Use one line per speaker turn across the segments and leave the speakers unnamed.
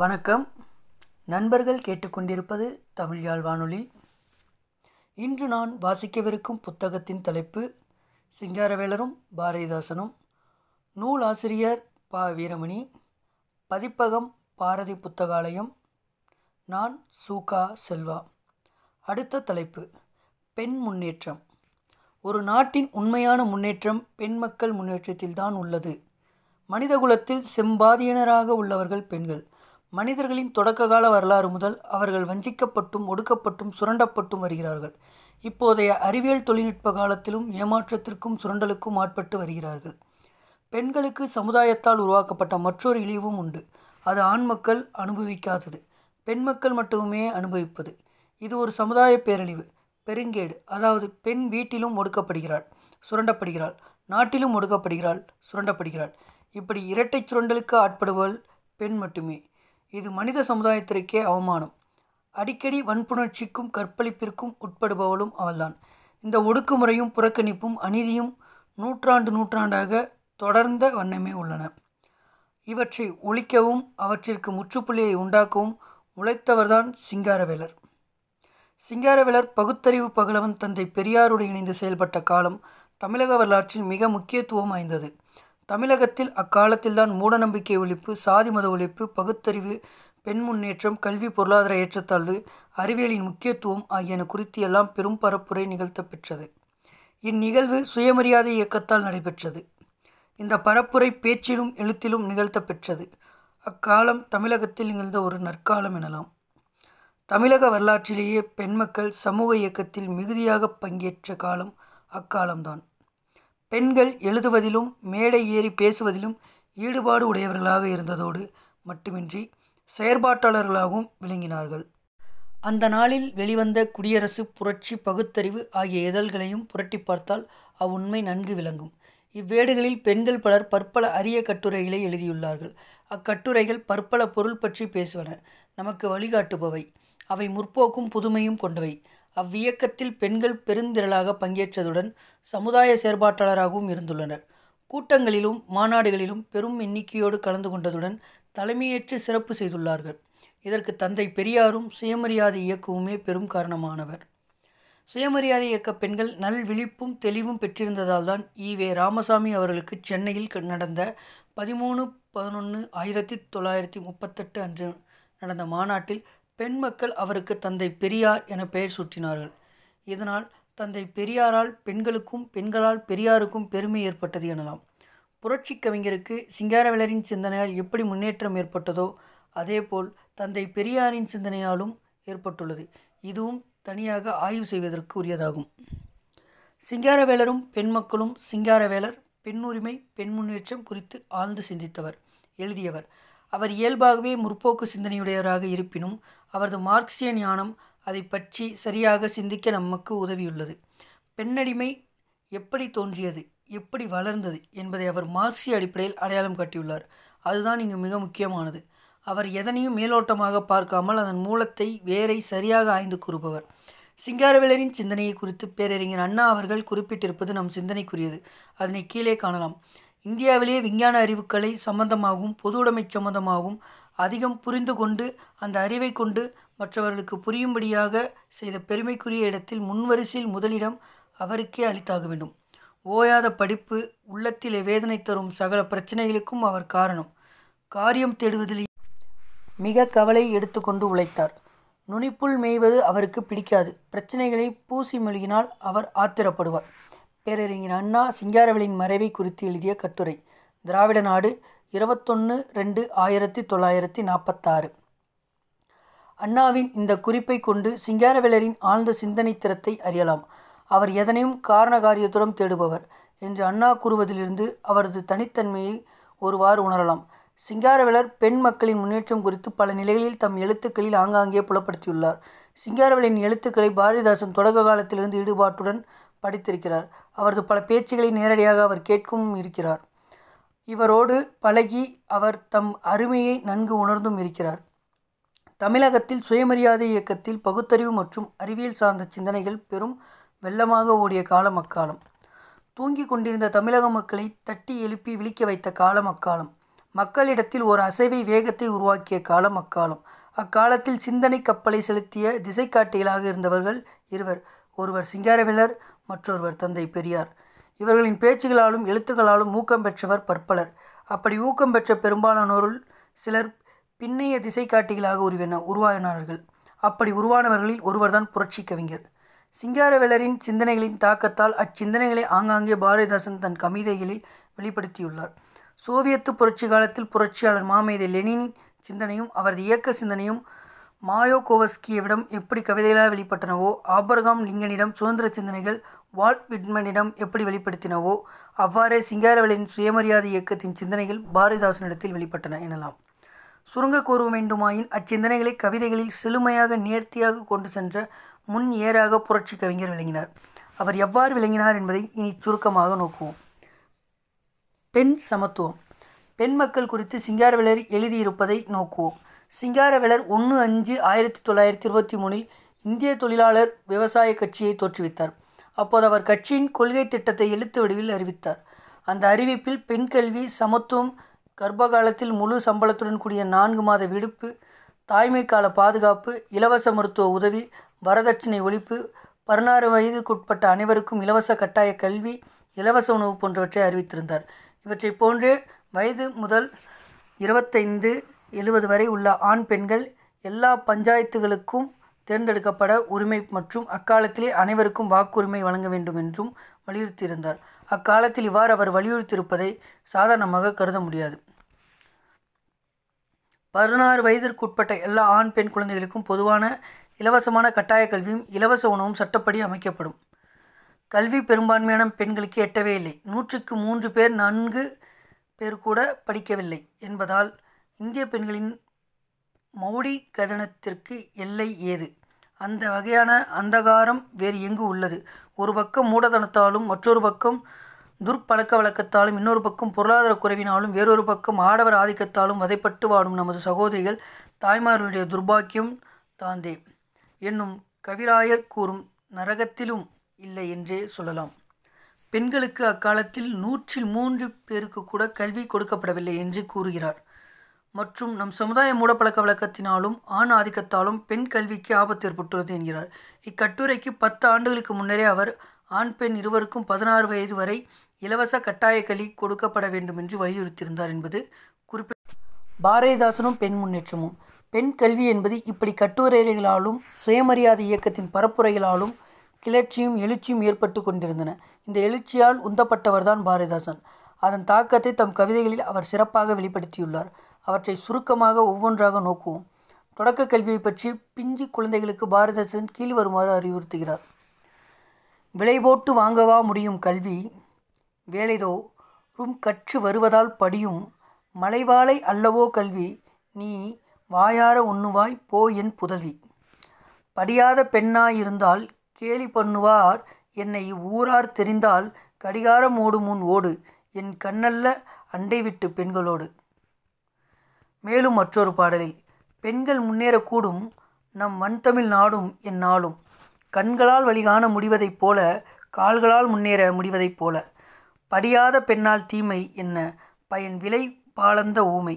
வணக்கம் நண்பர்கள் கேட்டுக்கொண்டிருப்பது தமிழ் யாழ் வானொலி இன்று நான் வாசிக்கவிருக்கும் புத்தகத்தின் தலைப்பு சிங்காரவேலரும் பாரதிதாசனும் நூலாசிரியர் ப பா வீரமணி பதிப்பகம் பாரதி புத்தகாலயம் நான் சூகா செல்வா அடுத்த தலைப்பு பெண் முன்னேற்றம் ஒரு நாட்டின் உண்மையான முன்னேற்றம் பெண் மக்கள் முன்னேற்றத்தில்தான் உள்ளது மனிதகுலத்தில் செம்பாதியினராக உள்ளவர்கள் பெண்கள் மனிதர்களின் தொடக்ககால வரலாறு முதல் அவர்கள் வஞ்சிக்கப்பட்டும் ஒடுக்கப்பட்டும் சுரண்டப்பட்டும் வருகிறார்கள் இப்போதைய அறிவியல் தொழில்நுட்ப காலத்திலும் ஏமாற்றத்திற்கும் சுரண்டலுக்கும் ஆட்பட்டு வருகிறார்கள் பெண்களுக்கு சமுதாயத்தால் உருவாக்கப்பட்ட மற்றொரு இழிவும் உண்டு அது ஆண் மக்கள் அனுபவிக்காதது பெண் மக்கள் மட்டுமே அனுபவிப்பது இது ஒரு சமுதாய பேரழிவு பெருங்கேடு அதாவது பெண் வீட்டிலும் ஒடுக்கப்படுகிறாள் சுரண்டப்படுகிறாள் நாட்டிலும் ஒடுக்கப்படுகிறாள் சுரண்டப்படுகிறாள் இப்படி இரட்டை சுரண்டலுக்கு ஆட்படுபவள் பெண் மட்டுமே இது மனித சமுதாயத்திற்கே அவமானம் அடிக்கடி வன்புணர்ச்சிக்கும் கற்பழிப்பிற்கும் உட்படுபவளும் அவள்தான் இந்த ஒடுக்குமுறையும் புறக்கணிப்பும் அநீதியும் நூற்றாண்டு நூற்றாண்டாக தொடர்ந்த வண்ணமே உள்ளன இவற்றை ஒழிக்கவும் அவற்றிற்கு முற்றுப்புள்ளியை உண்டாக்கவும் உழைத்தவர்தான் சிங்காரவேலர் சிங்காரவேலர் பகுத்தறிவு பகலவன் தந்தை பெரியாருடன் இணைந்து செயல்பட்ட காலம் தமிழக வரலாற்றில் மிக முக்கியத்துவம் வாய்ந்தது தமிழகத்தில் அக்காலத்தில்தான் மூடநம்பிக்கை ஒழிப்பு சாதி மத ஒழிப்பு பகுத்தறிவு பெண் முன்னேற்றம் கல்வி பொருளாதார ஏற்றத்தாழ்வு அறிவியலின் முக்கியத்துவம் ஆகியன குறித்து எல்லாம் பெரும் பரப்புரை நிகழ்த்த பெற்றது இந்நிகழ்வு சுயமரியாதை இயக்கத்தால் நடைபெற்றது இந்த பரப்புரை பேச்சிலும் எழுத்திலும் நிகழ்த்த பெற்றது அக்காலம் தமிழகத்தில் நிகழ்ந்த ஒரு நற்காலம் எனலாம் தமிழக வரலாற்றிலேயே பெண் மக்கள் சமூக இயக்கத்தில் மிகுதியாக பங்கேற்ற காலம் அக்காலம்தான் பெண்கள் எழுதுவதிலும் மேடை ஏறி பேசுவதிலும் ஈடுபாடு உடையவர்களாக இருந்ததோடு மட்டுமின்றி செயற்பாட்டாளர்களாகவும் விளங்கினார்கள் அந்த நாளில் வெளிவந்த குடியரசு புரட்சி பகுத்தறிவு ஆகிய இதழ்களையும் புரட்டி பார்த்தால் அவ்வுண்மை நன்கு விளங்கும் இவ்வேடுகளில் பெண்கள் பலர் பற்பல அரிய கட்டுரைகளை எழுதியுள்ளார்கள் அக்கட்டுரைகள் பற்பல பொருள் பற்றி பேசுவன நமக்கு வழிகாட்டுபவை அவை முற்போக்கும் புதுமையும் கொண்டவை அவ்வியக்கத்தில் பெண்கள் பெருந்திரளாக பங்கேற்றதுடன் சமுதாய செயற்பாட்டாளராகவும் இருந்துள்ளனர் கூட்டங்களிலும் மாநாடுகளிலும் பெரும் எண்ணிக்கையோடு கலந்து கொண்டதுடன் தலைமையேற்று சிறப்பு செய்துள்ளார்கள் இதற்கு தந்தை பெரியாரும் சுயமரியாதை இயக்கவுமே பெரும் காரணமானவர் சுயமரியாதை இயக்க பெண்கள் நல் விழிப்பும் தெளிவும் பெற்றிருந்ததால் தான் வே ராமசாமி அவர்களுக்கு சென்னையில் நடந்த பதிமூணு பதினொன்று ஆயிரத்தி தொள்ளாயிரத்தி முப்பத்தெட்டு அன்று நடந்த மாநாட்டில் பெண் மக்கள் அவருக்கு தந்தை பெரியார் என பெயர் சூட்டினார்கள் இதனால் தந்தை பெரியாரால் பெண்களுக்கும் பெண்களால் பெரியாருக்கும் பெருமை ஏற்பட்டது எனலாம் புரட்சி கவிஞருக்கு சிங்காரவேலரின் சிந்தனையால் எப்படி முன்னேற்றம் ஏற்பட்டதோ அதேபோல் தந்தை பெரியாரின் சிந்தனையாலும் ஏற்பட்டுள்ளது இதுவும் தனியாக ஆய்வு செய்வதற்கு உரியதாகும் சிங்காரவேலரும் பெண் மக்களும் சிங்காரவேலர் பெண்ணுரிமை பெண் முன்னேற்றம் குறித்து ஆழ்ந்து சிந்தித்தவர் எழுதியவர் அவர் இயல்பாகவே முற்போக்கு சிந்தனையுடையவராக இருப்பினும் அவரது மார்க்சிய ஞானம் அதை பற்றி சரியாக சிந்திக்க நமக்கு உதவியுள்ளது பெண்ணடிமை எப்படி தோன்றியது எப்படி வளர்ந்தது என்பதை அவர் மார்க்சிய அடிப்படையில் அடையாளம் காட்டியுள்ளார் அதுதான் இங்கு மிக முக்கியமானது அவர் எதனையும் மேலோட்டமாக பார்க்காமல் அதன் மூலத்தை வேரை சரியாக ஆய்ந்து கூறுபவர் சிங்காரவேலரின் சிந்தனையை குறித்து பேரறிஞர் அண்ணா அவர்கள் குறிப்பிட்டிருப்பது நம் சிந்தனைக்குரியது அதனை கீழே காணலாம் இந்தியாவிலேயே விஞ்ஞான அறிவுக்கலை சம்பந்தமாகவும் உடைமை சம்பந்தமாகவும் அதிகம் புரிந்து கொண்டு அந்த அறிவை கொண்டு மற்றவர்களுக்கு புரியும்படியாக செய்த பெருமைக்குரிய இடத்தில் முன்வரிசையில் முதலிடம் அவருக்கே அளித்தாக வேண்டும் ஓயாத படிப்பு உள்ளத்திலே வேதனை தரும் சகல பிரச்சனைகளுக்கும் அவர் காரணம் காரியம் தேடுவதில் மிக கவலை எடுத்துக்கொண்டு உழைத்தார் நுனிப்புள் மேய்வது அவருக்கு பிடிக்காது பிரச்சனைகளை பூசி மொழியினால் அவர் ஆத்திரப்படுவார் பேரறிஞர் அண்ணா சிங்காரவேலின் மறைவை குறித்து எழுதிய கட்டுரை திராவிட நாடு இருபத்தொன்று ரெண்டு ஆயிரத்தி தொள்ளாயிரத்தி நாற்பத்தாறு அண்ணாவின் இந்த குறிப்பை கொண்டு சிங்காரவேலரின் ஆழ்ந்த சிந்தனை திறத்தை அறியலாம் அவர் எதனையும் காரண காரியத்துடன் தேடுபவர் என்று அண்ணா கூறுவதிலிருந்து அவரது தனித்தன்மையை ஒருவாறு உணரலாம் சிங்காரவேலர் பெண் மக்களின் முன்னேற்றம் குறித்து பல நிலைகளில் தம் எழுத்துக்களில் ஆங்காங்கே புலப்படுத்தியுள்ளார் சிங்காரவேலின் எழுத்துக்களை பாரதிதாசன் தொடக்க காலத்திலிருந்து ஈடுபாட்டுடன் படித்திருக்கிறார் அவரது பல பேச்சுகளை நேரடியாக அவர் கேட்கவும் இருக்கிறார் இவரோடு பழகி அவர் தம் அருமையை நன்கு உணர்ந்தும் இருக்கிறார் தமிழகத்தில் சுயமரியாதை இயக்கத்தில் பகுத்தறிவு மற்றும் அறிவியல் சார்ந்த சிந்தனைகள் பெரும் வெள்ளமாக ஓடிய காலம் அக்காலம் தூங்கி கொண்டிருந்த தமிழக மக்களை தட்டி எழுப்பி விழிக்க வைத்த காலம் அக்காலம் மக்களிடத்தில் ஒரு அசைவை வேகத்தை உருவாக்கிய காலம் அக்காலம் அக்காலத்தில் சிந்தனை கப்பலை செலுத்திய திசைக்காட்டிகளாக இருந்தவர்கள் இருவர் ஒருவர் சிங்காரவேலர் மற்றொருவர் தந்தை பெரியார் இவர்களின் பேச்சுகளாலும் எழுத்துக்களாலும் ஊக்கம் பெற்றவர் பற்பலர் அப்படி ஊக்கம் பெற்ற பெரும்பாலானோருள் சிலர் பின்னைய திசைக்காட்டிகளாக உருவின உருவாயினார்கள் அப்படி உருவானவர்களில் ஒருவர்தான் புரட்சி கவிஞர் சிங்காரவேலரின் சிந்தனைகளின் தாக்கத்தால் அச்சிந்தனைகளை ஆங்காங்கே பாரதிதாசன் தன் கவிதைகளில் வெளிப்படுத்தியுள்ளார் சோவியத்து புரட்சி காலத்தில் புரட்சியாளர் மாமேதை லெனின் சிந்தனையும் அவரது இயக்க சிந்தனையும் மாயோ கோவஸ்கியவிடம் எப்படி கவிதைகளாக வெளிப்பட்டனவோ ஆபர்காம் லிங்கனிடம் சுதந்திர சிந்தனைகள் வால்ட் விட்மனிடம் எப்படி வெளிப்படுத்தினவோ அவ்வாறே சிங்காரவளின் சுயமரியாதை இயக்கத்தின் சிந்தனைகள் பாரதிதாசனிடத்தில் வெளிப்பட்டன எனலாம் சுருங்க கூற வேண்டுமாயின் அச்சிந்தனைகளை கவிதைகளில் செழுமையாக நேர்த்தியாக கொண்டு சென்ற முன் ஏறாக புரட்சி கவிஞர் விளங்கினார் அவர் எவ்வாறு விளங்கினார் என்பதை இனி சுருக்கமாக நோக்குவோம் பெண் சமத்துவம் பெண் மக்கள் குறித்து சிங்காரவேலர் எழுதியிருப்பதை நோக்குவோம் சிங்காரவேலர் ஒன்று அஞ்சு ஆயிரத்தி தொள்ளாயிரத்தி இருபத்தி மூணில் இந்திய தொழிலாளர் விவசாய கட்சியை தோற்றுவித்தார் அப்போது அவர் கட்சியின் கொள்கை திட்டத்தை எழுத்து வடிவில் அறிவித்தார் அந்த அறிவிப்பில் பெண் கல்வி சமத்துவம் கர்ப்ப காலத்தில் முழு சம்பளத்துடன் கூடிய நான்கு மாத விடுப்பு தாய்மை கால பாதுகாப்பு இலவச மருத்துவ உதவி வரதட்சணை ஒழிப்பு பதினாறு வயதுக்குட்பட்ட அனைவருக்கும் இலவச கட்டாய கல்வி இலவச உணவு போன்றவற்றை அறிவித்திருந்தார் இவற்றை போன்றே வயது முதல் இருபத்தைந்து எழுபது வரை உள்ள ஆண் பெண்கள் எல்லா பஞ்சாயத்துகளுக்கும் தேர்ந்தெடுக்கப்பட உரிமை மற்றும் அக்காலத்திலே அனைவருக்கும் வாக்குரிமை வழங்க வேண்டும் என்றும் வலியுறுத்தியிருந்தார் அக்காலத்தில் இவ்வாறு அவர் வலியுறுத்தியிருப்பதை சாதாரணமாக கருத முடியாது பதினாறு வயதிற்குட்பட்ட எல்லா ஆண் பெண் குழந்தைகளுக்கும் பொதுவான இலவசமான கட்டாய கல்வியும் இலவச உணவும் சட்டப்படி அமைக்கப்படும் கல்வி பெரும்பான்மையான பெண்களுக்கு எட்டவே இல்லை நூற்றுக்கு மூன்று பேர் நான்கு பேர் கூட படிக்கவில்லை என்பதால் இந்திய பெண்களின் மௌடி கதனத்திற்கு எல்லை ஏது அந்த வகையான அந்தகாரம் வேறு எங்கு உள்ளது ஒரு பக்கம் மூடதனத்தாலும் மற்றொரு பக்கம் துர்ப்பழக்க வழக்கத்தாலும் இன்னொரு பக்கம் பொருளாதார குறைவினாலும் வேறொரு பக்கம் ஆடவர் ஆதிக்கத்தாலும் வதைப்பட்டு வாடும் நமது சகோதரிகள் தாய்மார்களுடைய துர்பாக்கியம் தாந்தே என்னும் கவிராயர் கூறும் நரகத்திலும் இல்லை என்றே சொல்லலாம் பெண்களுக்கு அக்காலத்தில் நூற்றில் மூன்று பேருக்கு கூட கல்வி கொடுக்கப்படவில்லை என்று கூறுகிறார் மற்றும் நம் சமுதாய மூடப்பழக்க வழக்கத்தினாலும் ஆண் ஆதிக்கத்தாலும் பெண் கல்விக்கு ஆபத்து ஏற்பட்டுள்ளது என்கிறார் இக்கட்டுரைக்கு பத்து ஆண்டுகளுக்கு முன்னரே அவர் ஆண் பெண் இருவருக்கும் பதினாறு வயது வரை இலவச கட்டாய கலி கொடுக்கப்பட வேண்டும் என்று வலியுறுத்தியிருந்தார் என்பது குறிப்பிட்ட பாரதிதாசனும் பெண் முன்னேற்றமும் பெண் கல்வி என்பது இப்படி கட்டுரைகளாலும் சுயமரியாதை இயக்கத்தின் பரப்புரைகளாலும் கிளர்ச்சியும் எழுச்சியும் ஏற்பட்டு கொண்டிருந்தன இந்த எழுச்சியால் உந்தப்பட்டவர்தான் பாரதிதாசன் அதன் தாக்கத்தை தம் கவிதைகளில் அவர் சிறப்பாக வெளிப்படுத்தியுள்ளார் அவற்றை சுருக்கமாக ஒவ்வொன்றாக நோக்குவோம் தொடக்க கல்வியை பற்றி பிஞ்சி குழந்தைகளுக்கு பாரதரசன் கீழ் வருமாறு அறிவுறுத்துகிறார் விலை போட்டு வாங்கவா முடியும் கல்வி வேலைதோ ரும் கற்று வருவதால் படியும் மலைவாளை அல்லவோ கல்வி நீ வாயார உண்ணுவாய் போ என் புதல்வி படியாத பெண்ணாயிருந்தால் கேலி பண்ணுவார் என்னை ஊரார் தெரிந்தால் கடிகாரம் ஓடு முன் ஓடு என் கண்ணல்ல அண்டை விட்டு பெண்களோடு மேலும் மற்றொரு பாடலில் பெண்கள் முன்னேறக்கூடும் நம் வன்தமிழ் நாடும் என் நாளும் கண்களால் வழிகாண முடிவதைப் போல கால்களால் முன்னேற முடிவதைப் போல படியாத பெண்ணால் தீமை என்ன பயன் விலை பாலந்த ஊமை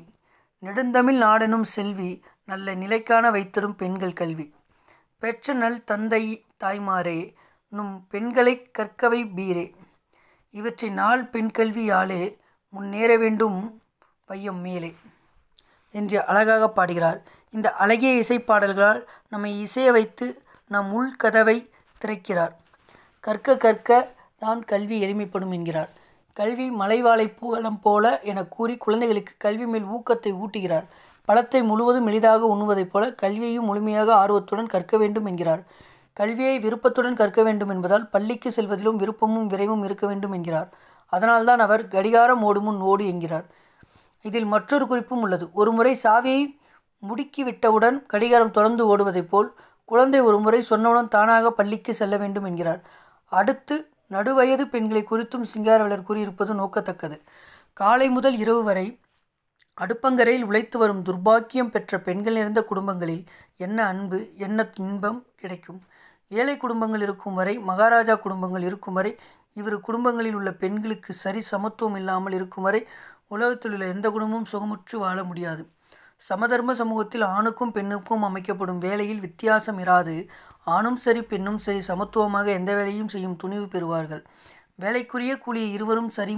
நெடுந்தமிழ் நாடெனும் செல்வி நல்ல நிலைக்கான வைத்திடும் பெண்கள் கல்வி பெற்ற நல் தந்தை தாய்மாரே நும் பெண்களை கற்கவை பீரே இவற்றை நாள் பெண் கல்வியாலே முன்னேற வேண்டும் பையம் மேலே என்று அழகாக பாடுகிறார் இந்த அழகிய இசைப்பாடல்களால் நம்மை இசைய வைத்து நம் உள்கதவை திறக்கிறார் கற்க கற்க தான் கல்வி எளிமைப்படும் என்கிறார் கல்வி மலைவாழை பூகலம் போல என கூறி குழந்தைகளுக்கு கல்வி மேல் ஊக்கத்தை ஊட்டுகிறார் பழத்தை முழுவதும் எளிதாக உண்ணுவதைப் போல கல்வியையும் முழுமையாக ஆர்வத்துடன் கற்க வேண்டும் என்கிறார் கல்வியை விருப்பத்துடன் கற்க வேண்டும் என்பதால் பள்ளிக்கு செல்வதிலும் விருப்பமும் விரைவும் இருக்க வேண்டும் என்கிறார் அதனால்தான் அவர் கடிகாரம் ஓடுமுன் ஓடு என்கிறார் இதில் மற்றொரு குறிப்பும் உள்ளது ஒருமுறை சாவியை முடுக்கிவிட்டவுடன் கடிகாரம் தொடர்ந்து ஓடுவதைப் போல் குழந்தை ஒருமுறை சொன்னவுடன் தானாக பள்ளிக்கு செல்ல வேண்டும் என்கிறார் அடுத்து நடுவயது பெண்களை குறித்தும் சிங்காரவலர் கூறியிருப்பது நோக்கத்தக்கது காலை முதல் இரவு வரை அடுப்பங்கரையில் உழைத்து வரும் துர்பாக்கியம் பெற்ற பெண்கள் நிறைந்த குடும்பங்களில் என்ன அன்பு என்ன இன்பம் கிடைக்கும் ஏழை குடும்பங்கள் இருக்கும் வரை மகாராஜா குடும்பங்கள் இருக்கும் வரை இவர் குடும்பங்களில் உள்ள பெண்களுக்கு சரி சமத்துவம் இல்லாமல் இருக்கும் வரை உலகத்தில் உள்ள எந்த குடும்பமும் சுகமுற்று வாழ முடியாது சமதர்ம சமூகத்தில் ஆணுக்கும் பெண்ணுக்கும் அமைக்கப்படும் வேலையில் வித்தியாசம் இராது ஆணும் சரி பெண்ணும் சரி சமத்துவமாக எந்த வேலையும் செய்யும் துணிவு பெறுவார்கள் வேலைக்குரிய கூலியை இருவரும் சரி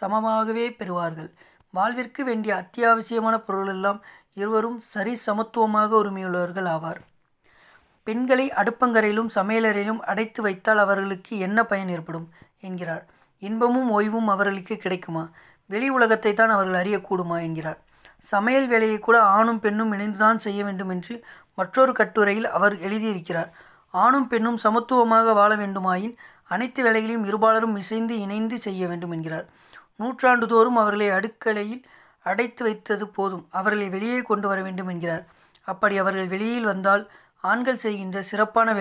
சமமாகவே பெறுவார்கள் வாழ்விற்கு வேண்டிய அத்தியாவசியமான பொருளெல்லாம் இருவரும் சரி சமத்துவமாக உரிமையுள்ளவர்கள் ஆவார் பெண்களை அடுப்பங்கரையிலும் சமையலறையிலும் அடைத்து வைத்தால் அவர்களுக்கு என்ன பயன் ஏற்படும் என்கிறார் இன்பமும் ஓய்வும் அவர்களுக்கு கிடைக்குமா வெளி உலகத்தை தான் அவர்கள் அறியக்கூடுமா என்கிறார் சமையல் வேலையை கூட ஆணும் பெண்ணும் இணைந்துதான் செய்ய வேண்டும் என்று மற்றொரு கட்டுரையில் அவர் எழுதியிருக்கிறார் ஆணும் பெண்ணும் சமத்துவமாக வாழ வேண்டுமாயின் அனைத்து வேலைகளையும் இருபாலரும் இசைந்து இணைந்து செய்ய வேண்டும் என்கிறார் நூற்றாண்டு தோறும் அவர்களை அடுக்கலையில் அடைத்து வைத்தது போதும் அவர்களை வெளியே கொண்டு வர வேண்டும் என்கிறார் அப்படி அவர்கள் வெளியில் வந்தால் ஆண்கள் செய்கின்ற சிறப்பான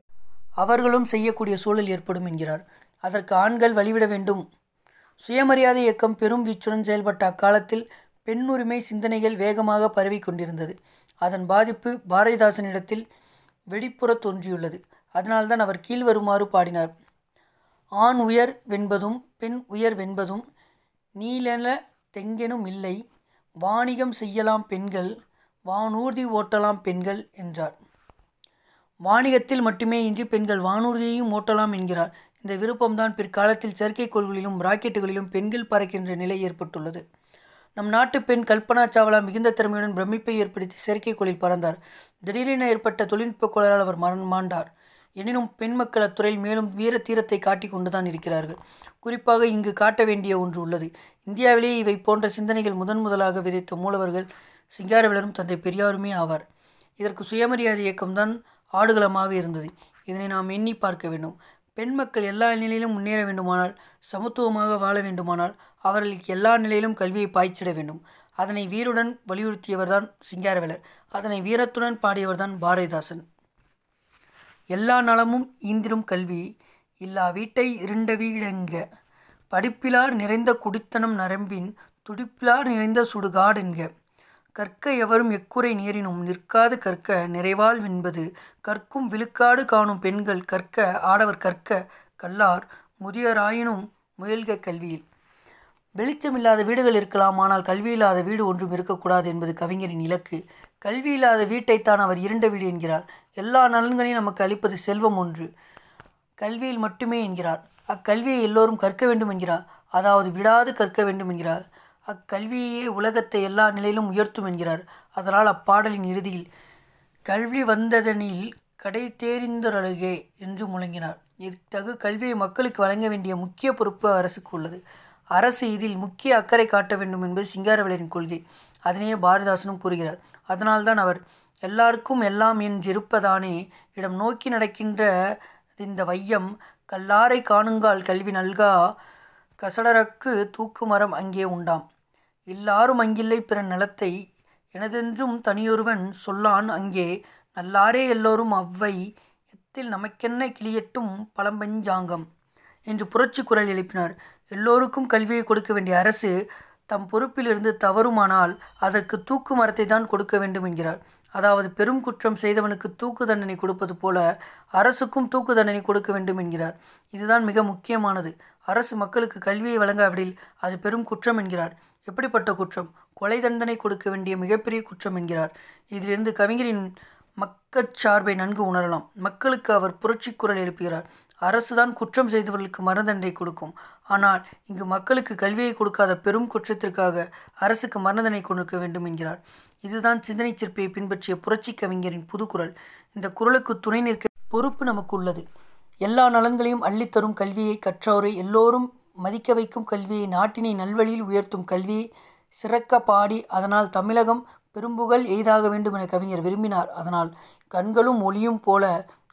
அவர்களும் செய்யக்கூடிய சூழல் ஏற்படும் என்கிறார் அதற்கு ஆண்கள் வழிவிட வேண்டும் சுயமரியாதை இயக்கம் பெரும் வீச்சுடன் செயல்பட்ட அக்காலத்தில் பெண்ணுரிமை சிந்தனைகள் வேகமாக பரவி கொண்டிருந்தது அதன் பாதிப்பு பாரதிதாசனிடத்தில் வெடிப்புற தோன்றியுள்ளது அதனால்தான் அவர் கீழ்வருமாறு பாடினார் ஆண் உயர் வென்பதும் பெண் உயர் வென்பதும் நீலன தெங்கெனும் இல்லை வாணிகம் செய்யலாம் பெண்கள் வானூர்தி ஓட்டலாம் பெண்கள் என்றார் வாணிகத்தில் மட்டுமே இன்றி பெண்கள் வானூர்தியையும் ஓட்டலாம் என்கிறார் இந்த விருப்பம்தான் பிற்காலத்தில் செயற்கைக்கோள்களிலும் ராக்கெட்டுகளிலும் பெண்கள் பறக்கின்ற நிலை ஏற்பட்டுள்ளது நம் நாட்டு பெண் கல்பனா சாவ்லா மிகுந்த திறமையுடன் பிரமிப்பை ஏற்படுத்தி செயற்கைக்கோளில் பறந்தார் திடீரென ஏற்பட்ட தொழில்நுட்ப கோளாறால் அவர் மரண் மாண்டார் எனினும் பெண் மக்கள் அத்துறையில் மேலும் வீர தீரத்தை காட்டிக் கொண்டுதான் இருக்கிறார்கள் குறிப்பாக இங்கு காட்ட வேண்டிய ஒன்று உள்ளது இந்தியாவிலேயே இவை போன்ற சிந்தனைகள் முதன் முதலாக விதைத்த மூலவர்கள் சிங்காரவிலரும் தந்தை பெரியாருமே ஆவார் இதற்கு சுயமரியாதை இயக்கம்தான் ஆடுகளமாக இருந்தது இதனை நாம் எண்ணி பார்க்க வேண்டும் பெண் மக்கள் எல்லா நிலையிலும் முன்னேற வேண்டுமானால் சமத்துவமாக வாழ வேண்டுமானால் அவர்களுக்கு எல்லா நிலையிலும் கல்வியை பாய்ச்சிட வேண்டும் அதனை வீருடன் வலியுறுத்தியவர்தான் சிங்காரவேலர் அதனை வீரத்துடன் பாடியவர்தான் பாரதிதாசன் எல்லா நலமும் ஈந்திரும் கல்வி இல்லா வீட்டை இருண்ட வீடென்க படிப்பிலார் நிறைந்த குடித்தனம் நரம்பின் துடிப்பிலார் நிறைந்த சுடுகாடென்க கற்க எவரும் எக்குறை நேரினும் நிற்காது கற்க நிறைவால் வென்பது கற்கும் விழுக்காடு காணும் பெண்கள் கற்க ஆடவர் கற்க கல்லார் முதியராயினும் முயல்க கல்வியில் வெளிச்சமில்லாத வீடுகள் இருக்கலாம் ஆனால் கல்வி இல்லாத வீடு ஒன்றும் இருக்கக்கூடாது என்பது கவிஞரின் இலக்கு கல்வி இல்லாத வீட்டைத்தான் அவர் இரண்ட வீடு என்கிறார் எல்லா நலன்களையும் நமக்கு அளிப்பது செல்வம் ஒன்று கல்வியில் மட்டுமே என்கிறார் அக்கல்வியை எல்லோரும் கற்க வேண்டும் என்கிறார் அதாவது விடாது கற்க வேண்டும் என்கிறார் அக்கல்வியே உலகத்தை எல்லா நிலையிலும் உயர்த்தும் என்கிறார் அதனால் அப்பாடலின் இறுதியில் கல்வி வந்ததனில் கடை தேரிந்தரழுகே என்று முழங்கினார் இத்தகு கல்வியை மக்களுக்கு வழங்க வேண்டிய முக்கிய பொறுப்பு அரசுக்கு உள்ளது அரசு இதில் முக்கிய அக்கறை காட்ட வேண்டும் என்பது சிங்காரவேலரின் கொள்கை அதனையே பாரதிதாசனும் கூறுகிறார் அதனால்தான் அவர் எல்லாருக்கும் எல்லாம் என்றிருப்பதானே இடம் நோக்கி நடக்கின்ற இந்த வையம் கல்லாரை காணுங்கால் கல்வி நல்கா கசடரக்கு தூக்குமரம் அங்கே உண்டாம் எல்லாரும் அங்கில்லை பிற நிலத்தை எனதென்றும் தனியொருவன் சொல்லான் அங்கே நல்லாரே எல்லோரும் அவ்வை எத்தில் நமக்கென்ன கிளியட்டும் பழம்பஞ்சாங்கம் என்று புரட்சி குரல் எழுப்பினார் எல்லோருக்கும் கல்வியை கொடுக்க வேண்டிய அரசு தம் பொறுப்பிலிருந்து தவறுமானால் அதற்கு தூக்கு மரத்தை தான் கொடுக்க வேண்டும் என்கிறார் அதாவது பெரும் குற்றம் செய்தவனுக்கு தூக்கு தண்டனை கொடுப்பது போல அரசுக்கும் தூக்கு தண்டனை கொடுக்க வேண்டும் என்கிறார் இதுதான் மிக முக்கியமானது அரசு மக்களுக்கு கல்வியை வழங்காவிடில் அது பெரும் குற்றம் என்கிறார் எப்படிப்பட்ட குற்றம் கொலை தண்டனை கொடுக்க வேண்டிய மிகப்பெரிய குற்றம் என்கிறார் இதிலிருந்து கவிஞரின் மக்கட்சார்பை நன்கு உணரலாம் மக்களுக்கு அவர் புரட்சி குரல் எழுப்புகிறார் அரசுதான் குற்றம் செய்தவர்களுக்கு மரணதண்டனை கொடுக்கும் ஆனால் இங்கு மக்களுக்கு கல்வியை கொடுக்காத பெரும் குற்றத்திற்காக அரசுக்கு மரணதண்டனை கொடுக்க வேண்டும் என்கிறார் இதுதான் சிந்தனை சிற்பியை பின்பற்றிய புரட்சி கவிஞரின் புதுக்குரல் இந்த குரலுக்கு துணை நிற்க பொறுப்பு நமக்கு உள்ளது எல்லா நலன்களையும் அள்ளித்தரும் கல்வியை கற்றோரை எல்லோரும் மதிக்க வைக்கும் கல்வியை நாட்டினை நல்வழியில் உயர்த்தும் கல்வி சிறக்க பாடி அதனால் தமிழகம் பெரும்புகழ் எய்தாக வேண்டும் என கவிஞர் விரும்பினார் அதனால் கண்களும் ஒளியும் போல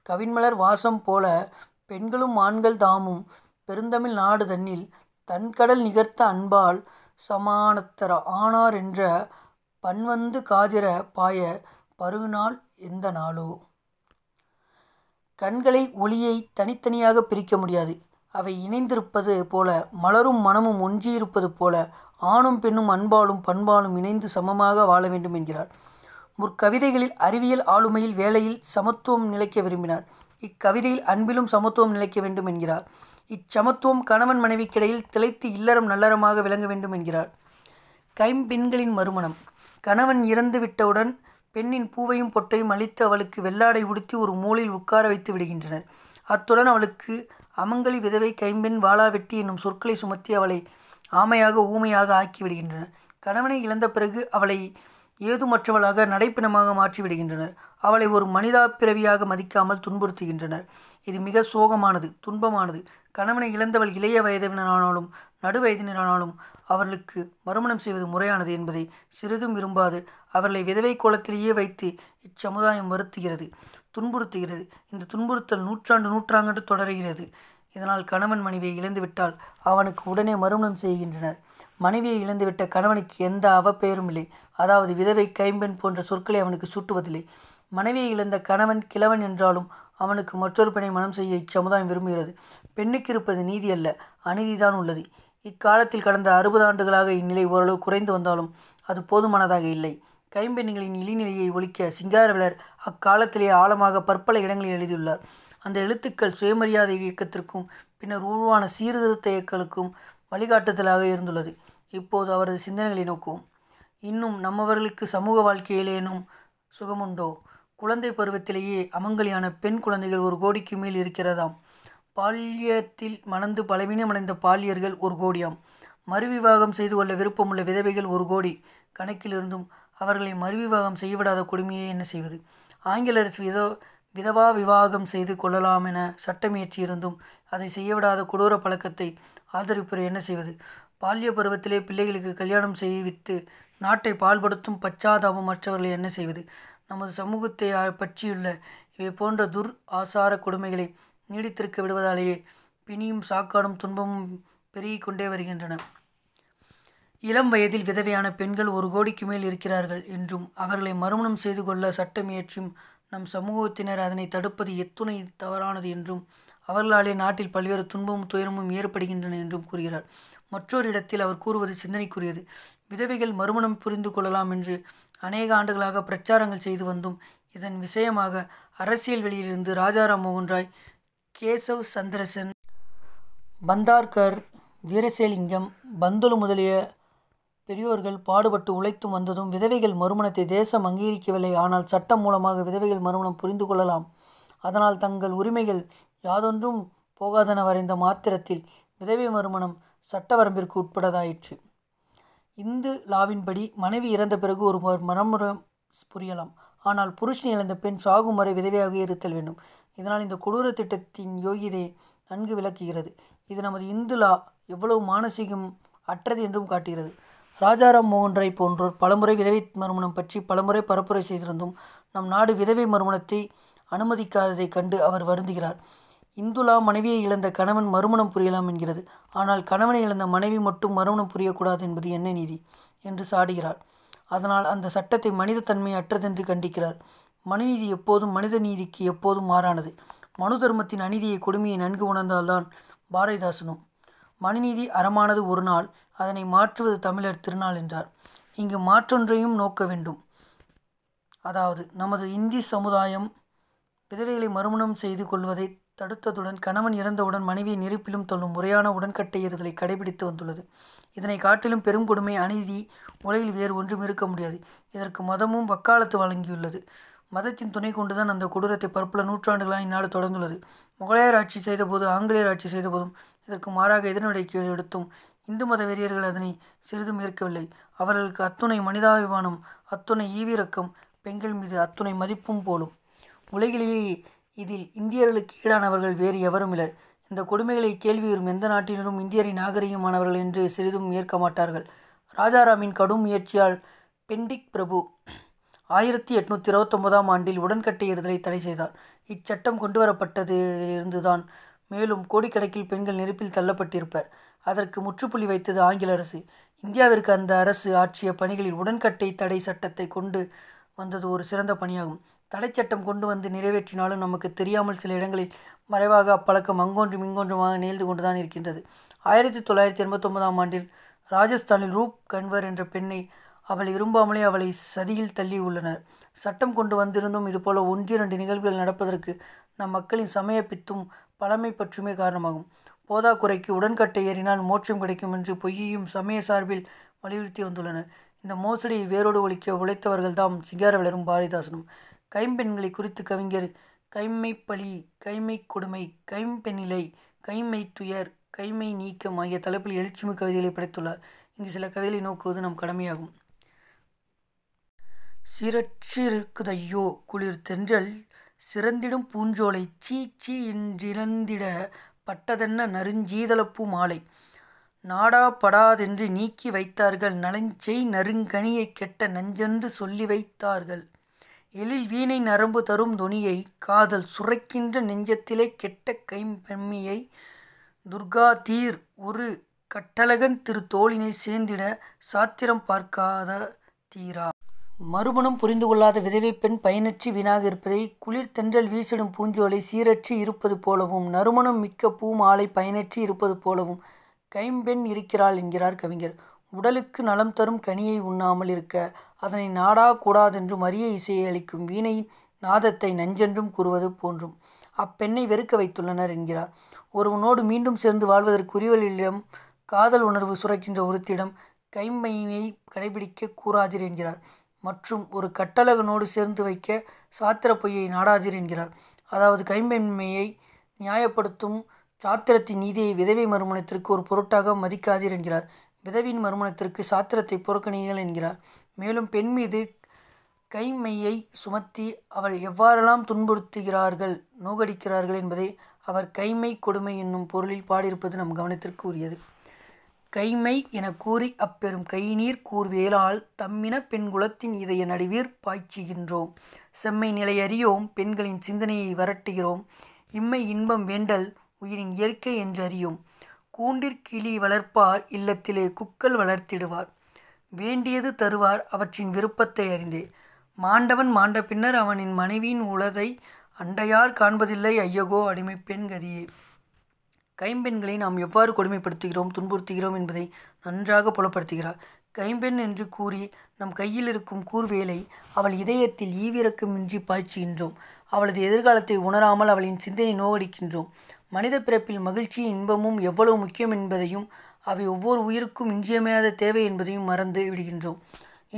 கவின்மலர் வாசம் போல பெண்களும் ஆண்கள் தாமும் பெருந்தமிழ் நாடு தன்னில் தன்கடல் நிகர்த்த அன்பால் சமானத்தர ஆனார் என்ற பன்வந்து காதிர பாய பருகுநாள் எந்த நாளோ கண்களை ஒளியை தனித்தனியாக பிரிக்க முடியாது அவை இணைந்திருப்பது போல மலரும் மனமும் ஒன்றியிருப்பது போல ஆணும் பெண்ணும் அன்பாலும் பண்பாலும் இணைந்து சமமாக வாழ வேண்டும் என்கிறார் முற்கவிதைகளில் அறிவியல் ஆளுமையில் வேலையில் சமத்துவம் நிலைக்க விரும்பினார் இக்கவிதையில் அன்பிலும் சமத்துவம் நிலைக்க வேண்டும் என்கிறார் இச்சமத்துவம் கணவன் மனைவிக்கிடையில் திளைத்து இல்லறம் நல்லறமாக விளங்க வேண்டும் என்கிறார் கைம்பெண்களின் மறுமணம் கணவன் இறந்து விட்டவுடன் பெண்ணின் பூவையும் பொட்டையும் அளித்து அவளுக்கு வெள்ளாடை உடுத்தி ஒரு மூலையில் உட்கார வைத்து விடுகின்றனர் அத்துடன் அவளுக்கு அமங்கலி விதவை கைம்பெண் வாளா வெட்டி என்னும் சொற்களை சுமத்தி அவளை ஆமையாக ஊமையாக ஆக்கிவிடுகின்றன கணவனை இழந்த பிறகு அவளை ஏதுமற்றவளாக நடைப்பிணமாக மாற்றிவிடுகின்றனர் அவளை ஒரு மனிதா பிறவியாக மதிக்காமல் துன்புறுத்துகின்றனர் இது மிக சோகமானது துன்பமானது கணவனை இழந்தவள் இளைய வயதினரானாலும் நடு வயதினரானாலும் அவர்களுக்கு மறுமணம் செய்வது முறையானது என்பதை சிறிதும் விரும்பாது அவர்களை விதவை கோலத்திலேயே வைத்து இச்சமுதாயம் வருத்துகிறது துன்புறுத்துகிறது இந்த துன்புறுத்தல் நூற்றாண்டு நூற்றாண்டு தொடர்கிறது இதனால் கணவன் மனைவியை இழந்துவிட்டால் அவனுக்கு உடனே மறுமணம் செய்கின்றனர் மனைவியை இழந்துவிட்ட கணவனுக்கு எந்த அவப்பெயரும் இல்லை அதாவது விதவை கைம்பெண் போன்ற சொற்களை அவனுக்கு சூட்டுவதில்லை மனைவியை இழந்த கணவன் கிழவன் என்றாலும் அவனுக்கு மற்றொரு பெண்ணை மனம் செய்ய இச்சமுதாயம் விரும்புகிறது பெண்ணுக்கு இருப்பது நீதி அல்ல அநீதிதான் உள்ளது இக்காலத்தில் கடந்த அறுபது ஆண்டுகளாக இந்நிலை ஓரளவு குறைந்து வந்தாலும் அது போதுமானதாக இல்லை கைம்பெண்களின் இழிநிலையை ஒழிக்க சிங்காரவேலர் அக்காலத்திலேயே ஆழமாக பற்பல இடங்களில் எழுதியுள்ளார் அந்த எழுத்துக்கள் சுயமரியாதை இயக்கத்திற்கும் பின்னர் உருவான சீர்திருத்த இயக்கங்களுக்கும் வழிகாட்டுதலாக இருந்துள்ளது இப்போது அவரது சிந்தனைகளை நோக்குவோம் இன்னும் நம்மவர்களுக்கு சமூக வாழ்க்கையிலேனும் சுகமுண்டோ குழந்தை பருவத்திலேயே அமங்கலியான பெண் குழந்தைகள் ஒரு கோடிக்கு மேல் இருக்கிறதாம் பால்யத்தில் மணந்து பலவீனமடைந்த பாலியர்கள் ஒரு கோடியாம் மறுவிவாகம் செய்து கொள்ள விருப்பமுள்ள விதவைகள் ஒரு கோடி கணக்கிலிருந்தும் அவர்களை மறுவிவாகம் செய்யவிடாத கொடுமையை என்ன செய்வது ஆங்கில அரசு விதோ விதவா விவாகம் செய்து கொள்ளலாம் என சட்டமியற்றியிருந்தும் அதை செய்யவிடாத கொடூர பழக்கத்தை ஆதரிப்பவர் என்ன செய்வது பால்ய பருவத்திலே பிள்ளைகளுக்கு கல்யாணம் செய்வித்து நாட்டை பால்படுத்தும் பச்சாதாபம் மற்றவர்களை என்ன செய்வது நமது சமூகத்தை பற்றியுள்ள இவை போன்ற துர் ஆசார கொடுமைகளை நீடித்திருக்க விடுவதாலேயே பிணியும் சாக்காடும் துன்பமும் பெருகிக் கொண்டே வருகின்றன இளம் வயதில் விதவையான பெண்கள் ஒரு கோடிக்கு மேல் இருக்கிறார்கள் என்றும் அவர்களை மறுமணம் செய்து கொள்ள சட்டம் இயற்றும் நம் சமூகத்தினர் அதனை தடுப்பது எத்துணை தவறானது என்றும் அவர்களாலே நாட்டில் பல்வேறு துன்பமும் துயரமும் ஏற்படுகின்றன என்றும் கூறுகிறார் மற்றொரு இடத்தில் அவர் கூறுவது சிந்தனைக்குரியது விதவைகள் மறுமணம் புரிந்து கொள்ளலாம் என்று அநேக ஆண்டுகளாக பிரச்சாரங்கள் செய்து வந்தும் இதன் விஷயமாக அரசியல் வெளியிலிருந்து ராஜாராம் மோகன் ராய் கேசவ் சந்திரசன் பந்தார்கர் வீரசேலிங்கம் பந்துலு முதலிய பெரியோர்கள் பாடுபட்டு உழைத்தும் வந்ததும் விதவைகள் மறுமணத்தை தேசம் அங்கீகரிக்கவில்லை ஆனால் சட்டம் மூலமாக விதவைகள் மறுமணம் புரிந்து கொள்ளலாம் அதனால் தங்கள் உரிமைகள் யாதொன்றும் போகாதன வரைந்த மாத்திரத்தில் விதவை மறுமணம் சட்டவரம்பிற்கு உட்படதாயிற்று இந்து லாவின்படி மனைவி இறந்த பிறகு ஒரு மரமுறம் புரியலாம் ஆனால் புருஷன் இழந்த பெண் சாகும் வரை விதவையாக இருத்தல் வேண்டும் இதனால் இந்த கொடூர திட்டத்தின் யோகிதை நன்கு விளக்குகிறது இது நமது இந்து லா எவ்வளவு மானசீகம் அற்றது என்றும் காட்டுகிறது ராஜாராம் மோகன் ராய் போன்றோர் பலமுறை விதவை மறுமணம் பற்றி பலமுறை பரப்புரை செய்திருந்தும் நம் நாடு விதவை மறுமணத்தை அனுமதிக்காததைக் கண்டு அவர் வருந்துகிறார் இந்துலா மனைவியை இழந்த கணவன் மறுமணம் புரியலாம் என்கிறது ஆனால் கணவனை இழந்த மனைவி மட்டும் மறுமணம் புரியக்கூடாது என்பது என்ன நீதி என்று சாடுகிறார் அதனால் அந்த சட்டத்தை மனித தன்மை அற்றதென்று கண்டிக்கிறார் மனுநீதி எப்போதும் மனித நீதிக்கு எப்போதும் மாறானது மனு தர்மத்தின் அநீதியை கொடுமையை நன்கு உணர்ந்தால்தான் பாரதிதாசனும் மனுநீதி அறமானது ஒரு நாள் அதனை மாற்றுவது தமிழர் திருநாள் என்றார் இங்கு மாற்றொன்றையும் நோக்க வேண்டும் அதாவது நமது இந்தி சமுதாயம் விதவைகளை மறுமணம் செய்து கொள்வதை தடுத்ததுடன் கணவன் இறந்தவுடன் மனைவியை நெருப்பிலும் தள்ளும் முறையான உடன்கட்டை ஏறுதலை கடைபிடித்து வந்துள்ளது இதனை காட்டிலும் பெரும் கொடுமை அநீதி உலகில் வேறு ஒன்றும் இருக்க முடியாது இதற்கு மதமும் வக்காலத்து வழங்கியுள்ளது மதத்தின் துணை கொண்டுதான் அந்த கொடூரத்தை பற்பல நூற்றாண்டுகளாக இந்நாடு தொடர்ந்துள்ளது முகலாயர் ஆட்சி செய்தபோது ஆங்கிலேயர் ஆட்சி செய்தபோதும் இதற்கு மாறாக எதிர்நடக்கை எடுத்தும் இந்து மத வெறியர்கள் அதனை சிறிதும் ஏற்கவில்லை அவர்களுக்கு அத்துணை மனிதாபிமானம் அத்துணை ஈவிரக்கம் பெண்கள் மீது அத்துணை மதிப்பும் போலும் உலகிலேயே இதில் இந்தியர்களுக்கு ஈடானவர்கள் வேறு எவரும் இல்லை இந்த கொடுமைகளை கேள்வி வரும் எந்த நாட்டினரும் இந்தியரின் நாகரிகமானவர்கள் என்று சிறிதும் ஏற்க மாட்டார்கள் ராஜாராமின் கடும் முயற்சியால் பெண்டிக் பிரபு ஆயிரத்தி எட்நூற்றி இருபத்தொன்பதாம் ஆண்டில் உடன்கட்டை ஏறுதலை தடை செய்தார் இச்சட்டம் கொண்டுவரப்பட்டதிலிருந்துதான் மேலும் கோடிக்கணக்கில் பெண்கள் நெருப்பில் தள்ளப்பட்டிருப்பர் அதற்கு முற்றுப்புள்ளி வைத்தது ஆங்கில அரசு இந்தியாவிற்கு அந்த அரசு ஆற்றிய பணிகளில் உடன்கட்டை தடை சட்டத்தை கொண்டு வந்தது ஒரு சிறந்த பணியாகும் தடை சட்டம் கொண்டு வந்து நிறைவேற்றினாலும் நமக்கு தெரியாமல் சில இடங்களில் மறைவாக அப்பழக்கம் அங்கொன்றும் இங்கொன்றுமாக நேர்ந்து கொண்டுதான் இருக்கின்றது ஆயிரத்தி தொள்ளாயிரத்தி எண்பத்தொன்பதாம் ஆண்டில் ராஜஸ்தானில் ரூப் கன்வர் என்ற பெண்ணை அவளை விரும்பாமலே அவளை சதியில் தள்ளி உள்ளனர் சட்டம் கொண்டு வந்திருந்தும் இதுபோல ஒன்றிரண்டு நிகழ்வுகள் நடப்பதற்கு நம் மக்களின் சமய பித்தும் பழமை பற்றுமே காரணமாகும் போதாக்குறைக்கு உடன்கட்டை ஏறினால் மோட்சம் கிடைக்கும் என்று பொய்யையும் சமய சார்பில் வலியுறுத்தி வந்துள்ளனர் இந்த மோசடியை வேரோடு ஒழிக்க உழைத்தவர்கள் தாம் சிங்கார வளரும் பாரதிதாசனும் கைம்பெண்களை குறித்து கவிஞர் கைமை பழி கைமை கொடுமை கைம்பெண்ணிலை கைமை துயர் கைமை நீக்கம் ஆகிய தலைப்பில் எழுச்சிமை கவிதைகளை படைத்துள்ளார் இங்கு சில கவிதைகளை நோக்குவது நம் கடமையாகும் சிரட்சிருக்குதையோ குளிர் தென்றல் சிறந்திடும் பூஞ்சோலை சீ சீ என்றிழந்திட பட்டதென்ன நறுஞ்சீதளப்பூ மாலை நாடாப்படாதென்று நீக்கி வைத்தார்கள் நலஞ்செய் நறுங்கனியை கெட்ட நஞ்சென்று சொல்லி வைத்தார்கள் எழில் வீணை நரம்பு தரும் துணியை காதல் சுரைக்கின்ற நெஞ்சத்திலே கெட்ட கைம்பெம்மியை துர்கா தீர் ஒரு கட்டழகன் திரு தோளினை சேர்ந்திட சாத்திரம் பார்க்காத தீரா மறுமணம் புரிந்து கொள்ளாத விதவை பெண் பயனற்றி வீணாக இருப்பதை குளிர் தென்றல் வீசிடும் பூஞ்சோலை சீரற்றி இருப்பது போலவும் நறுமணம் மிக்க பூ மாலை பயனற்றி இருப்பது போலவும் கைம்பெண் இருக்கிறாள் என்கிறார் கவிஞர் உடலுக்கு நலம் தரும் கனியை உண்ணாமல் இருக்க அதனை நாடா கூடாதென்றும் அரிய இசையை அளிக்கும் வீணையின் நாதத்தை நஞ்சென்றும் கூறுவது போன்றும் அப்பெண்ணை வெறுக்க வைத்துள்ளனர் என்கிறார் ஒருவனோடு மீண்டும் சேர்ந்து வாழ்வதற்கு காதல் உணர்வு சுரக்கின்ற ஒருத்திடம் கைம்பையை கடைபிடிக்க கூறாதீர் என்கிறார் மற்றும் ஒரு கட்டழகனோடு சேர்ந்து வைக்க சாத்திர பொய்யை நாடாதீர் என்கிறார் அதாவது கைம்பெண்மையை நியாயப்படுத்தும் சாத்திரத்தின் நீதியை விதவை மறுமணத்திற்கு ஒரு பொருட்டாக மதிக்காதீர் என்கிறார் விதவியின் மறுமணத்திற்கு சாத்திரத்தை புறக்கணிகள் என்கிறார் மேலும் பெண் மீது கைமையை சுமத்தி அவள் எவ்வாறெல்லாம் துன்புறுத்துகிறார்கள் நோகடிக்கிறார்கள் என்பதை அவர் கைமை கொடுமை என்னும் பொருளில் பாடியிருப்பது நம் கவனத்திற்கு உரியது கைமை எனக் கூறி அப்பெரும் கைநீர் கூர்வேலால் தம்மின பெண்குலத்தின் இதய நடுவீர் பாய்ச்சுகின்றோம் செம்மை நிலையறியோம் பெண்களின் சிந்தனையை வரட்டுகிறோம் இம்மை இன்பம் வேண்டல் உயிரின் இயற்கை என்றறியும் கூண்டிற்கிளி வளர்ப்பார் இல்லத்திலே குக்கள் வளர்த்திடுவார் வேண்டியது தருவார் அவற்றின் விருப்பத்தை அறிந்தே மாண்டவன் மாண்ட பின்னர் அவனின் மனைவியின் உலதை அண்டையார் காண்பதில்லை ஐயகோ அடிமை பெண் கதியே கைம்பெண்களை நாம் எவ்வாறு கொடுமைப்படுத்துகிறோம் துன்புறுத்துகிறோம் என்பதை நன்றாக புலப்படுத்துகிறார் கைம்பெண் என்று கூறி நம் கையில் இருக்கும் கூர்வேலை அவள் இதயத்தில் ஈவிரக்கமின்றி பாய்ச்சுகின்றோம் அவளது எதிர்காலத்தை உணராமல் அவளின் சிந்தனை நோவடிக்கின்றோம் மனித பிறப்பில் மகிழ்ச்சி இன்பமும் எவ்வளவு முக்கியம் என்பதையும் அவை ஒவ்வொரு உயிருக்கும் இன்றியமையாத தேவை என்பதையும் மறந்து விடுகின்றோம்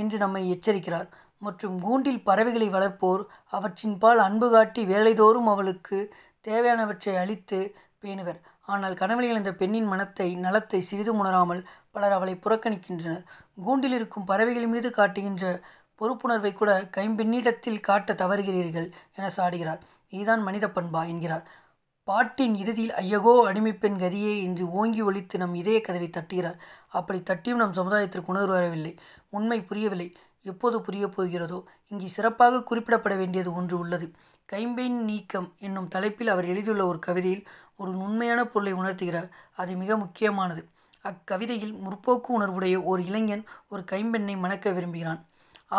என்று நம்மை எச்சரிக்கிறார் மற்றும் கூண்டில் பறவைகளை வளர்ப்போர் அவற்றின் பால் அன்பு காட்டி வேலைதோறும் அவளுக்கு தேவையானவற்றை அளித்து பேணுவர் ஆனால் கனவில் இழந்த பெண்ணின் மனத்தை நலத்தை சிறிதும் உணராமல் பலர் அவளை புறக்கணிக்கின்றனர் கூண்டில் இருக்கும் பறவைகள் மீது காட்டுகின்ற பொறுப்புணர்வை கூட கைம்பெண்ணிடத்தில் காட்ட தவறுகிறீர்கள் என சாடுகிறார் இதுதான் மனித பண்பா என்கிறார் பாட்டின் இறுதியில் ஐயகோ அடிமைப்பெண் கதியே என்று ஓங்கி ஒழித்து நம் இதய கதவை தட்டுகிறார் அப்படி தட்டியும் நம் சமுதாயத்திற்கு உணர்வு வரவில்லை உண்மை புரியவில்லை எப்போது புரிய போகிறதோ இங்கே சிறப்பாக குறிப்பிடப்பட வேண்டியது ஒன்று உள்ளது கைம்பெண் நீக்கம் என்னும் தலைப்பில் அவர் எழுதியுள்ள ஒரு கவிதையில் ஒரு நுண்மையான பொருளை உணர்த்துகிறார் அது மிக முக்கியமானது அக்கவிதையில் முற்போக்கு உணர்வுடைய ஒரு இளைஞன் ஒரு கைம்பெண்ணை மணக்க விரும்புகிறான்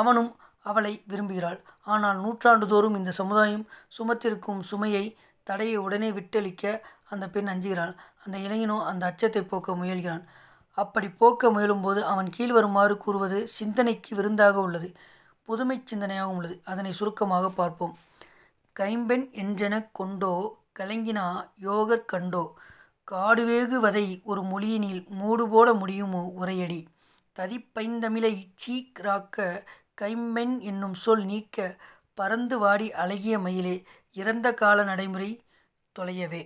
அவனும் அவளை விரும்புகிறாள் ஆனால் நூற்றாண்டுதோறும் இந்த சமுதாயம் சுமத்திருக்கும் சுமையை தடையை உடனே விட்டளிக்க அந்த பெண் அஞ்சுகிறாள் அந்த இளைஞனோ அந்த அச்சத்தை போக்க முயல்கிறான் அப்படி போக்க முயலும்போது அவன் கீழ் வருமாறு கூறுவது சிந்தனைக்கு விருந்தாக உள்ளது புதுமை சிந்தனையாக உள்ளது அதனை சுருக்கமாக பார்ப்போம் கைம்பெண் என்றென கொண்டோ கலங்கினா யோகர் கண்டோ காடுவேகு வதை ஒரு மொழியினில் மூடு போட முடியுமோ உரையடி ததிப்பைந்தமிழை சீக்கிராக்க கைம்பெண் என்னும் சொல் நீக்க பறந்து வாடி அழகிய மயிலே இறந்த கால நடைமுறை தொலையவே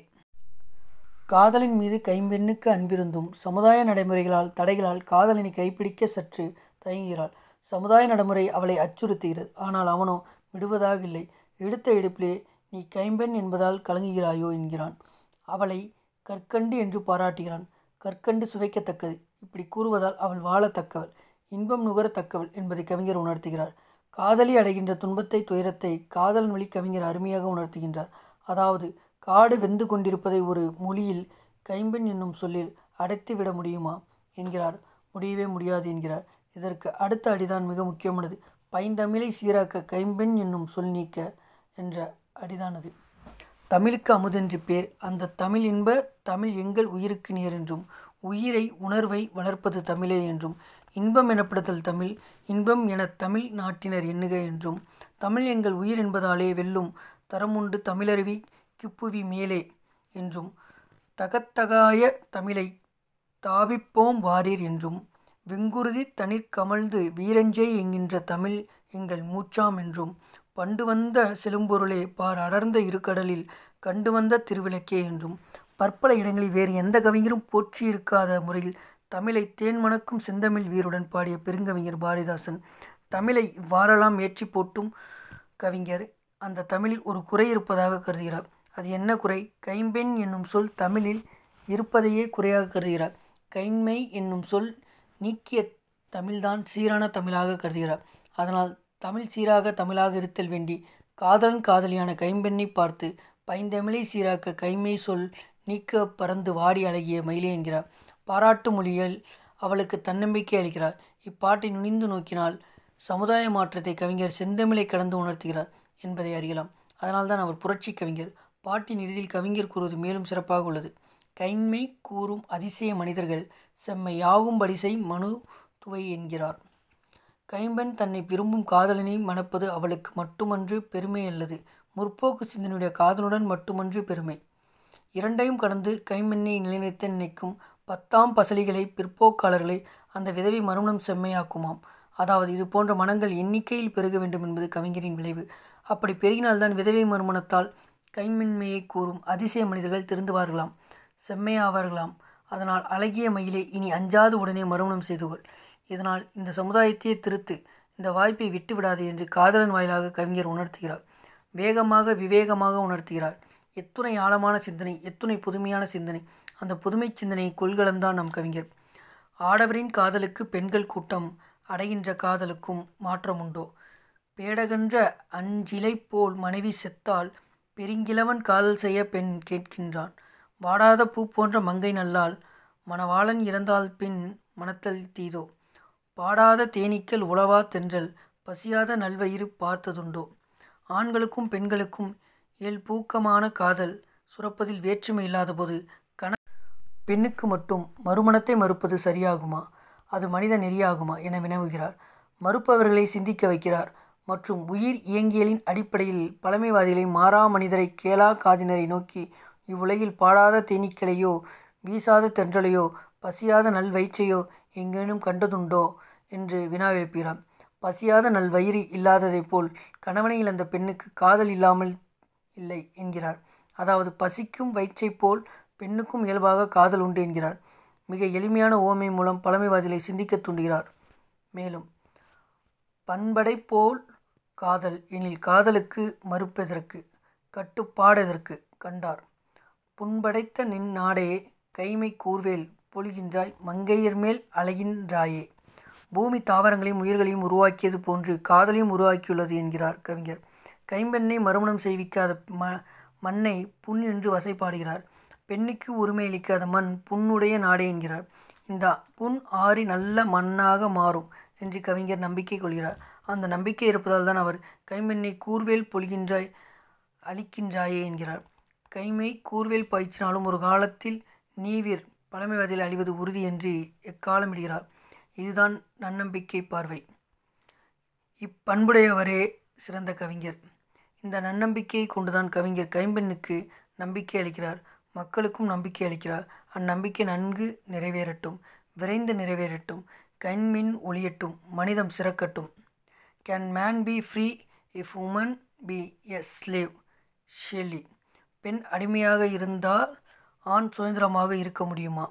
காதலின் மீது கைம்பெண்ணுக்கு அன்பிருந்தும் சமுதாய நடைமுறைகளால் தடைகளால் காதலினை கைப்பிடிக்க சற்று தயங்குகிறாள் சமுதாய நடைமுறை அவளை அச்சுறுத்துகிறது ஆனால் அவனோ விடுவதாக இல்லை எடுத்த எடுப்பிலே நீ கைம்பெண் என்பதால் கலங்குகிறாயோ என்கிறான் அவளை கற்கண்டு என்று பாராட்டுகிறான் கற்கண்டு சுவைக்கத்தக்கது இப்படி கூறுவதால் அவள் வாழத்தக்கவள் இன்பம் நுகரத்தக்கவள் என்பதை கவிஞர் உணர்த்துகிறார் காதலி அடைகின்ற துன்பத்தை துயரத்தை காதல் வழி கவிஞர் அருமையாக உணர்த்துகின்றார் அதாவது காடு வெந்து கொண்டிருப்பதை ஒரு மொழியில் கைம்பெண் என்னும் சொல்லில் அடைத்து விட முடியுமா என்கிறார் முடியவே முடியாது என்கிறார் இதற்கு அடுத்த அடிதான் மிக முக்கியமானது பைந்தமிழை சீராக்க கைம்பெண் என்னும் சொல் நீக்க என்ற அடிதானது தமிழுக்கு அமுதென்று பேர் அந்த தமிழ் இன்ப தமிழ் எங்கள் உயிருக்கு நேர் என்றும் உயிரை உணர்வை வளர்ப்பது தமிழே என்றும் இன்பம் எனப்படுதல் தமிழ் இன்பம் என தமிழ் நாட்டினர் எண்ணுக என்றும் தமிழ் எங்கள் உயிர் என்பதாலே வெல்லும் தரமுண்டு தமிழருவி கிப்புவி மேலே என்றும் தகத்தகாய தமிழை தாவிப்போம் வாரீர் என்றும் வெங்குருதி கமழ்ந்து வீரஞ்சே என்கின்ற தமிழ் எங்கள் மூச்சாம் என்றும் பண்டு வந்த செலும்பொருளே பார் அடர்ந்த இருக்கடலில் கண்டு வந்த திருவிளக்கே என்றும் பற்பல இடங்களில் வேறு எந்த கவிஞரும் போற்றியிருக்காத முறையில் தமிழை தேன் மணக்கும் செந்தமிழ் வீருடன் பாடிய பெருங்கவிஞர் பாரதிதாசன் தமிழை வாரலாம் ஏற்றி போட்டும் கவிஞர் அந்த தமிழில் ஒரு குறை இருப்பதாக கருதுகிறார் அது என்ன குறை கைம்பெண் என்னும் சொல் தமிழில் இருப்பதையே குறையாக கருதுகிறார் கைண்மை என்னும் சொல் நீக்கிய தமிழ்தான் சீரான தமிழாக கருதுகிறார் அதனால் தமிழ் சீராக தமிழாக இருத்தல் வேண்டி காதலன் காதலியான கைம்பெண்ணை பார்த்து பைந்தமிழை சீராக்க கைமை சொல் நீக்க பறந்து வாடி அழகிய மயிலே என்கிறார் பாராட்டு மொழியில் அவளுக்கு தன்னம்பிக்கை அளிக்கிறார் இப்பாட்டை நுனிந்து நோக்கினால் சமுதாய மாற்றத்தை கவிஞர் செந்தமிழை கடந்து உணர்த்துகிறார் என்பதை அறியலாம் அதனால்தான் அவர் புரட்சி கவிஞர் பாட்டின் இறுதியில் கவிஞர் கூறுவது மேலும் சிறப்பாக உள்ளது கைமை கூறும் அதிசய மனிதர்கள் செம்மை யாகும் படிசை மனு துவை என்கிறார் கைம்பெண் தன்னை விரும்பும் காதலனை மணப்பது அவளுக்கு மட்டுமன்று பெருமை அல்லது முற்போக்கு சிந்தனையுடைய காதலுடன் மட்டுமன்று பெருமை இரண்டையும் கடந்து கைம்பெண்ணை நிலைநிறுத்த நினைக்கும் பத்தாம் பசலிகளை பிற்போக்காளர்களை அந்த விதவை மறுமணம் செம்மையாக்குமாம் அதாவது இது போன்ற மனங்கள் எண்ணிக்கையில் பெருக வேண்டும் என்பது கவிஞரின் விளைவு அப்படி பெருகினால்தான் விதவை மறுமணத்தால் கைமின்மையை கூறும் அதிசய மனிதர்கள் திருந்துவார்களாம் செம்மையாவார்களாம் அதனால் அழகிய மயிலே இனி அஞ்சாது உடனே மறுமணம் செய்து கொள் இதனால் இந்த சமுதாயத்தையே திருத்து இந்த வாய்ப்பை விட்டுவிடாது என்று காதலன் வாயிலாக கவிஞர் உணர்த்துகிறார் வேகமாக விவேகமாக உணர்த்துகிறார் எத்துணை ஆழமான சிந்தனை எத்துணை புதுமையான சிந்தனை அந்த புதுமை சிந்தனை கொள்கலந்தான் நம் கவிஞர் ஆடவரின் காதலுக்கு பெண்கள் கூட்டம் அடைகின்ற காதலுக்கும் மாற்றம் உண்டோ பேடகன்ற அஞ்சிலை போல் மனைவி செத்தால் பெருங்கிழவன் காதல் செய்ய பெண் கேட்கின்றான் வாடாத பூ போன்ற மங்கை நல்லால் மணவாளன் இறந்தால் பின் மனத்தல் தீதோ பாடாத தேனீக்கள் உளவா தென்றல் பசியாத நல்வயிறு பார்த்ததுண்டோ ஆண்களுக்கும் பெண்களுக்கும் இயல் பூக்கமான காதல் சுரப்பதில் வேற்றுமை இல்லாதபோது கண பெண்ணுக்கு மட்டும் மறுமணத்தை மறுப்பது சரியாகுமா அது மனித நெறியாகுமா என வினவுகிறார் மறுப்பவர்களை சிந்திக்க வைக்கிறார் மற்றும் உயிர் இயங்கியலின் அடிப்படையில் பழமைவாதிகளை மாறா மனிதரை கேளா காதினரை நோக்கி இவ்வுலகில் பாடாத தேனீக்களையோ வீசாத தென்றலையோ பசியாத நல்வயிற்றையோ எங்கேனும் கண்டதுண்டோ என்று வினா பசியாத நல்வயிறு இல்லாததைப் போல் கணவனை இழந்த பெண்ணுக்கு காதல் இல்லாமல் இல்லை என்கிறார் அதாவது பசிக்கும் வயிற்றைப் போல் பெண்ணுக்கும் இயல்பாக காதல் உண்டு என்கிறார் மிக எளிமையான ஓமை மூலம் பழமைவாதிகளை சிந்திக்க தூண்டுகிறார் மேலும் பண்படை போல் காதல் எனில் காதலுக்கு மறுப்பதற்கு கட்டுப்பாடதற்கு கண்டார் புண்படைத்த நின் நாடே கைமை கூர்வேல் பொழிகின்றாய் மங்கையர் மேல் அழகின்றாயே பூமி தாவரங்களையும் உயிர்களையும் உருவாக்கியது போன்று காதலையும் உருவாக்கியுள்ளது என்கிறார் கவிஞர் கைம்பெண்ணை மறுமணம் செய்விக்காத ம மண்ணை புண் என்று வசைப்பாடுகிறார் பெண்ணுக்கு உரிமை அளிக்காத மண் புண்ணுடைய நாடே என்கிறார் இந்த புண் ஆறி நல்ல மண்ணாக மாறும் என்று கவிஞர் நம்பிக்கை கொள்கிறார் அந்த நம்பிக்கை இருப்பதால் தான் அவர் கைம்பெண்ணை கூர்வேல் பொழிகின்றாய் அழிக்கின்றாயே என்கிறார் கைமை கூர்வேல் பாய்ச்சினாலும் ஒரு காலத்தில் நீவிர் பழமைவாதியில் அழிவது உறுதி என்று எக்காலமிடுகிறார் இதுதான் நன்னம்பிக்கை பார்வை இப்பண்புடையவரே சிறந்த கவிஞர் இந்த நன்னம்பிக்கையை கொண்டுதான் கவிஞர் கைம்பெண்ணுக்கு நம்பிக்கை அளிக்கிறார் மக்களுக்கும் நம்பிக்கை அளிக்கிறார் அந்நம்பிக்கை நன்கு நிறைவேறட்டும் விரைந்து நிறைவேறட்டும் கண்மின் ஒளியட்டும் மனிதம் சிறக்கட்டும் can man be free if woman be a slave Shelley பெண் அடிமையாக இருந்தால் ஆண் சுதந்திரமாக இருக்க முடியுமா